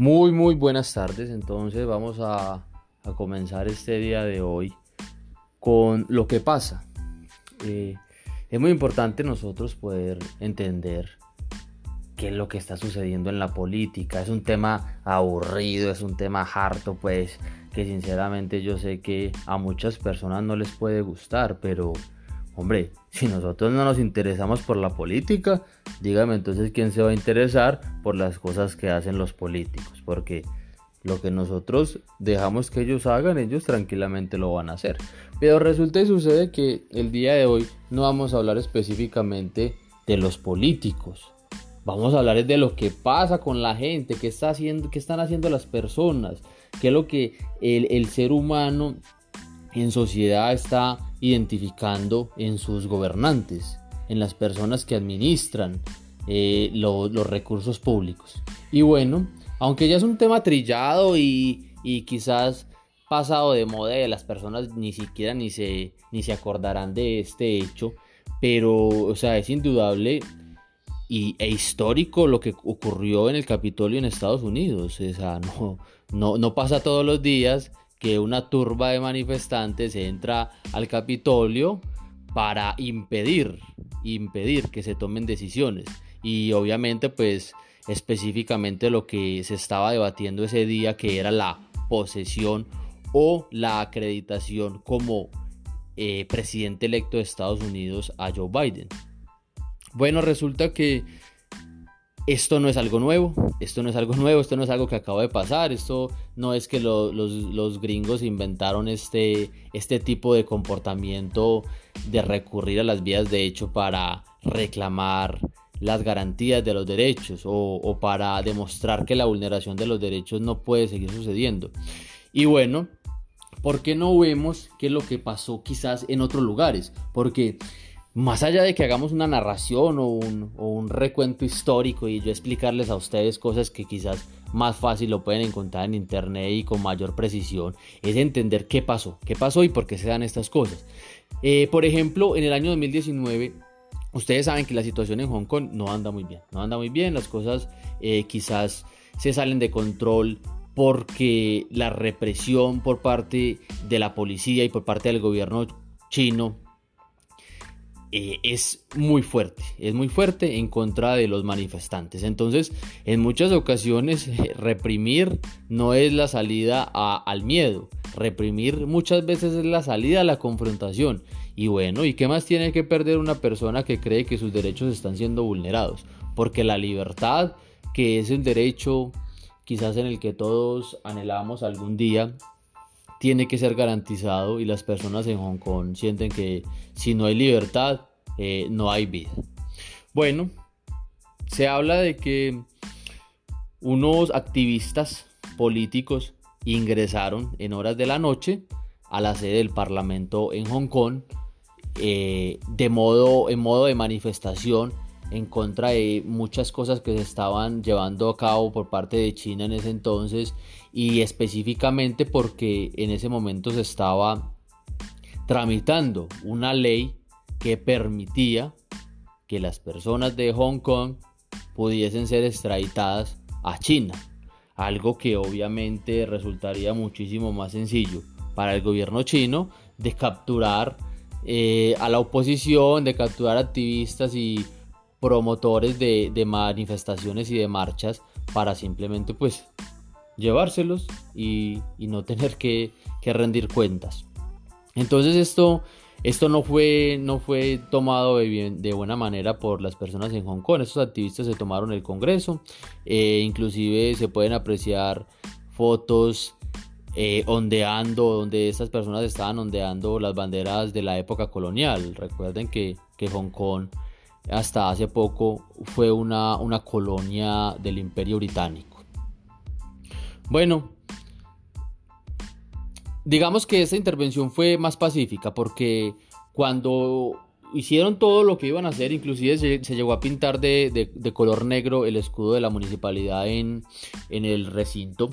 Muy, muy buenas tardes. Entonces vamos a, comenzar este día de hoy con lo que pasa. Eh, es muy importante nosotros poder entender qué es lo que está sucediendo en la política. Es un tema aburrido, es un tema harto, pues que sinceramente yo sé que a muchas personas no les puede gustar, pero Hombre, si nosotros no nos interesamos por la política, dígame entonces quién se va a interesar por las cosas que hacen los políticos, porque lo que nosotros dejamos que ellos hagan, ellos tranquilamente lo van a hacer. Pero resulta y sucede que el día de hoy no vamos a hablar específicamente de los políticos. Vamos a hablar de lo que pasa con la gente, qué, está haciendo, qué están haciendo las personas, qué es lo que el, el ser humano en sociedad está identificando en sus gobernantes, en las personas que administran eh, los recursos públicos. Y bueno, aunque ya es un tema trillado y, quizás pasado de moda y las personas ni siquiera ni se, ni se acordarán de este hecho, pero o sea, es indudable y, e histórico lo que ocurrió en el Capitolio en Estados Unidos. O sea, no, no, no pasa todos los días que una turba de manifestantes entra al Capitolio para impedir, impedir que se tomen decisiones. Y obviamente pues específicamente lo que se estaba debatiendo ese día que era la posesión o la acreditación como eh, presidente electo de Estados Unidos a Joe Biden. Bueno, resulta que esto no es algo nuevo, esto no es algo nuevo, esto no es algo que acaba de pasar, esto no es que los, gringos inventaron este, este tipo de comportamiento de recurrir a las vías de hecho para reclamar las garantías de los derechos o, para demostrar que la vulneración de los derechos no puede seguir sucediendo. Y bueno, ¿por qué no vemos qué es lo que pasó quizás en otros lugares? Porque más allá de que hagamos una narración o un, recuento histórico y yo explicarles a ustedes cosas que quizás más fácil lo pueden encontrar en internet y con mayor precisión, es entender qué pasó, qué pasó y por qué se dan estas cosas. Eh, por ejemplo, en el año 2019, ustedes saben que la situación en Hong Kong no anda muy bien, no anda muy bien, las cosas eh, quizás se salen de control porque la represión por parte de la policía y por parte del gobierno chino eh, es muy fuerte, es muy fuerte en contra de los manifestantes. Entonces, en muchas ocasiones, eh, reprimir no es la salida al miedo, reprimir muchas veces es la salida a la confrontación. Y bueno, ¿y qué más tiene que perder una persona que cree que sus derechos están siendo vulnerados? Porque la libertad, que es el derecho quizás en el que todos anhelamos algún día, tiene que ser garantizado y las personas en Hong Kong sienten que si no hay libertad, eh, no hay vida. Bueno, se habla de que unos activistas políticos ingresaron en horas de la noche a la sede del Parlamento en Hong Kong eh, de modo, en modo de manifestación en contra de muchas cosas que se estaban llevando a cabo por parte de China en ese entonces y específicamente porque en ese momento se estaba tramitando una ley que permitía que las personas de Hong Kong pudiesen ser extraditadas a China, algo que obviamente resultaría muchísimo más sencillo para el gobierno chino de capturar eh, a la oposición, de capturar activistas y promotores de, manifestaciones y de marchas para simplemente pues llevárselos y, no tener que, rendir cuentas. Entonces esto, esto no, fue, no fue tomado de, de, buena manera por las personas en Hong Kong. Estos activistas se tomaron el Congreso, eh, inclusive se pueden apreciar fotos eh, ondeando, donde estas personas estaban ondeando las banderas de la época colonial. Recuerden que, que Hong Kong hasta hace poco fue una, una colonia del imperio británico. Bueno, digamos que esta intervención fue más pacífica porque cuando hicieron todo lo que iban a hacer, inclusive se, llegó a pintar de, color negro el escudo de la municipalidad en, en el recinto.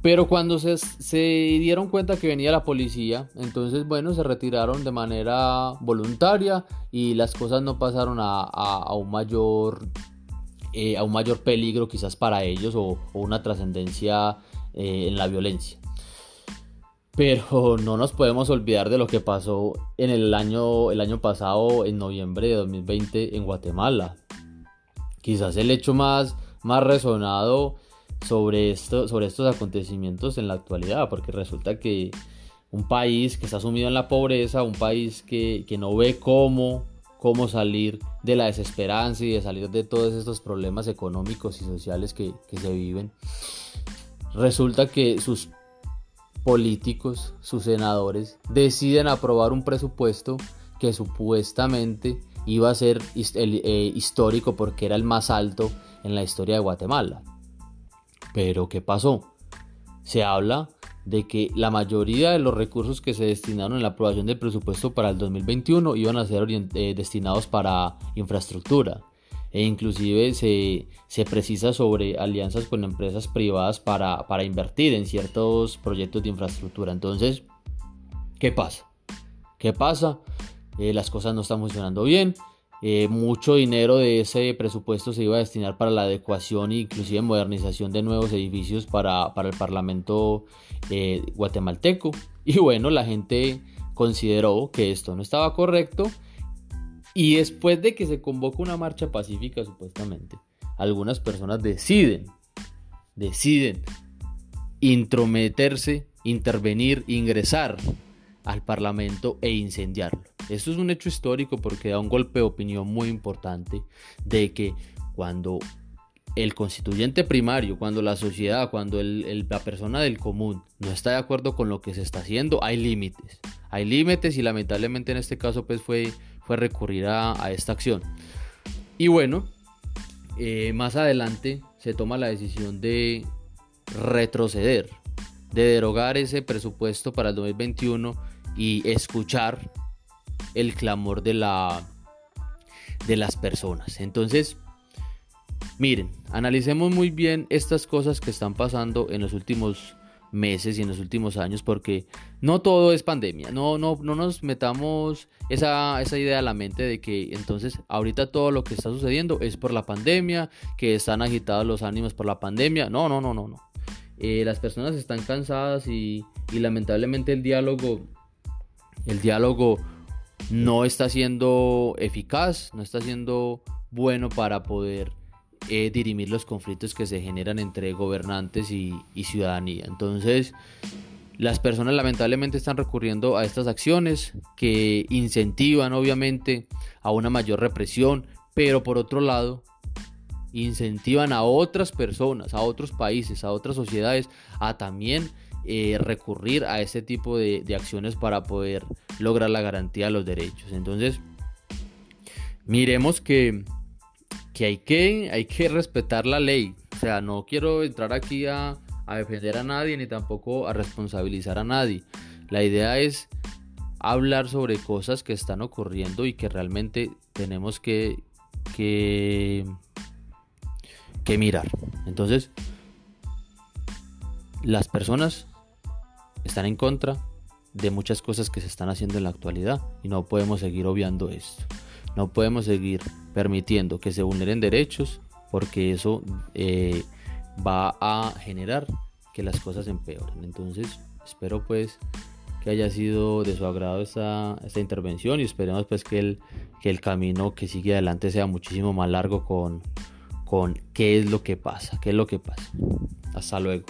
Pero cuando se, dieron cuenta que venía la policía, entonces bueno, se retiraron de manera voluntaria y las cosas no pasaron a, un mayor eh, a un mayor peligro quizás para ellos o, una trascendencia eh, en la violencia. Pero no nos podemos olvidar de lo que pasó en el año, el año pasado, en noviembre de 2020, en Guatemala. Quizás el hecho más, más resonado sobre, esto, sobre estos acontecimientos en la actualidad, porque resulta que un país que está sumido en la pobreza, un país que, no ve cómo, cómo salir de la desesperanza y de salir de todos estos problemas económicos y sociales que, que se viven, resulta que sus políticos, sus senadores, deciden aprobar un presupuesto que supuestamente iba a ser eh, histórico porque era el más alto en la historia de Guatemala. Pero ¿qué pasó? Se habla de que la mayoría de los recursos que se destinaron en la aprobación del presupuesto para el 2021 iban a ser eh, destinados para infraestructura e inclusive se, precisa sobre alianzas con empresas privadas para, invertir en ciertos proyectos de infraestructura. Entonces, ¿qué pasa? ¿Qué pasa? Eh, las cosas no están funcionando bien. Eh, mucho dinero de ese presupuesto se iba a destinar para la adecuación e inclusive modernización de nuevos edificios para, el Parlamento eh, guatemalteco. Y bueno, la gente consideró que esto no estaba correcto y después de que se convoca una marcha pacífica supuestamente, algunas personas deciden, deciden intrometerse, intervenir, ingresar al Parlamento e incendiarlo. Esto es un hecho histórico porque da un golpe de opinión muy importante de que cuando el constituyente primario, cuando la sociedad, cuando la persona del común no está de acuerdo con lo que se está haciendo, hay límites. Hay límites y lamentablemente en este caso pues fue fue recurrir a, esta acción. Y bueno, eh, más adelante se toma la decisión de retroceder, de derogar ese presupuesto para el 2021 y escuchar el clamor de, la, de las personas. Entonces, miren, analicemos muy bien estas cosas que están pasando en los últimos meses y en los últimos años porque no todo es pandemia, no, no, no nos metamos esa, idea a la mente de que entonces ahorita todo lo que está sucediendo es por la pandemia, que están agitados los ánimos por la pandemia, no, no, no, no, no. Eh, las personas están cansadas y, y lamentablemente el diálogo, el diálogo no está siendo eficaz, no está siendo bueno para poder eh, dirimir los conflictos que se generan entre gobernantes y, ciudadanía. Entonces, las personas lamentablemente están recurriendo a estas acciones que incentivan obviamente a una mayor represión, pero por otro lado incentivan a otras personas, a otros países, a otras sociedades a también eh, recurrir a este tipo de, de, acciones para poder lograr la garantía de los derechos. Entonces, miremos que que hay que, hay que respetar la ley. O sea, no quiero entrar aquí a, defender a nadie ni tampoco a responsabilizar a nadie. La idea es hablar sobre cosas que están ocurriendo y que realmente tenemos que, que, que mirar. Entonces, las personas están en contra de muchas cosas que se están haciendo en la actualidad y no podemos seguir obviando esto. No podemos seguir permitiendo que se vulneren derechos porque eso eh, va a generar que las cosas empeoren. Entonces, espero pues que haya sido de su agrado esta, esta intervención y esperemos pues que el, que el camino que sigue adelante sea muchísimo más largo con, con qué es lo que pasa, qué es lo que pasa. Hasta luego.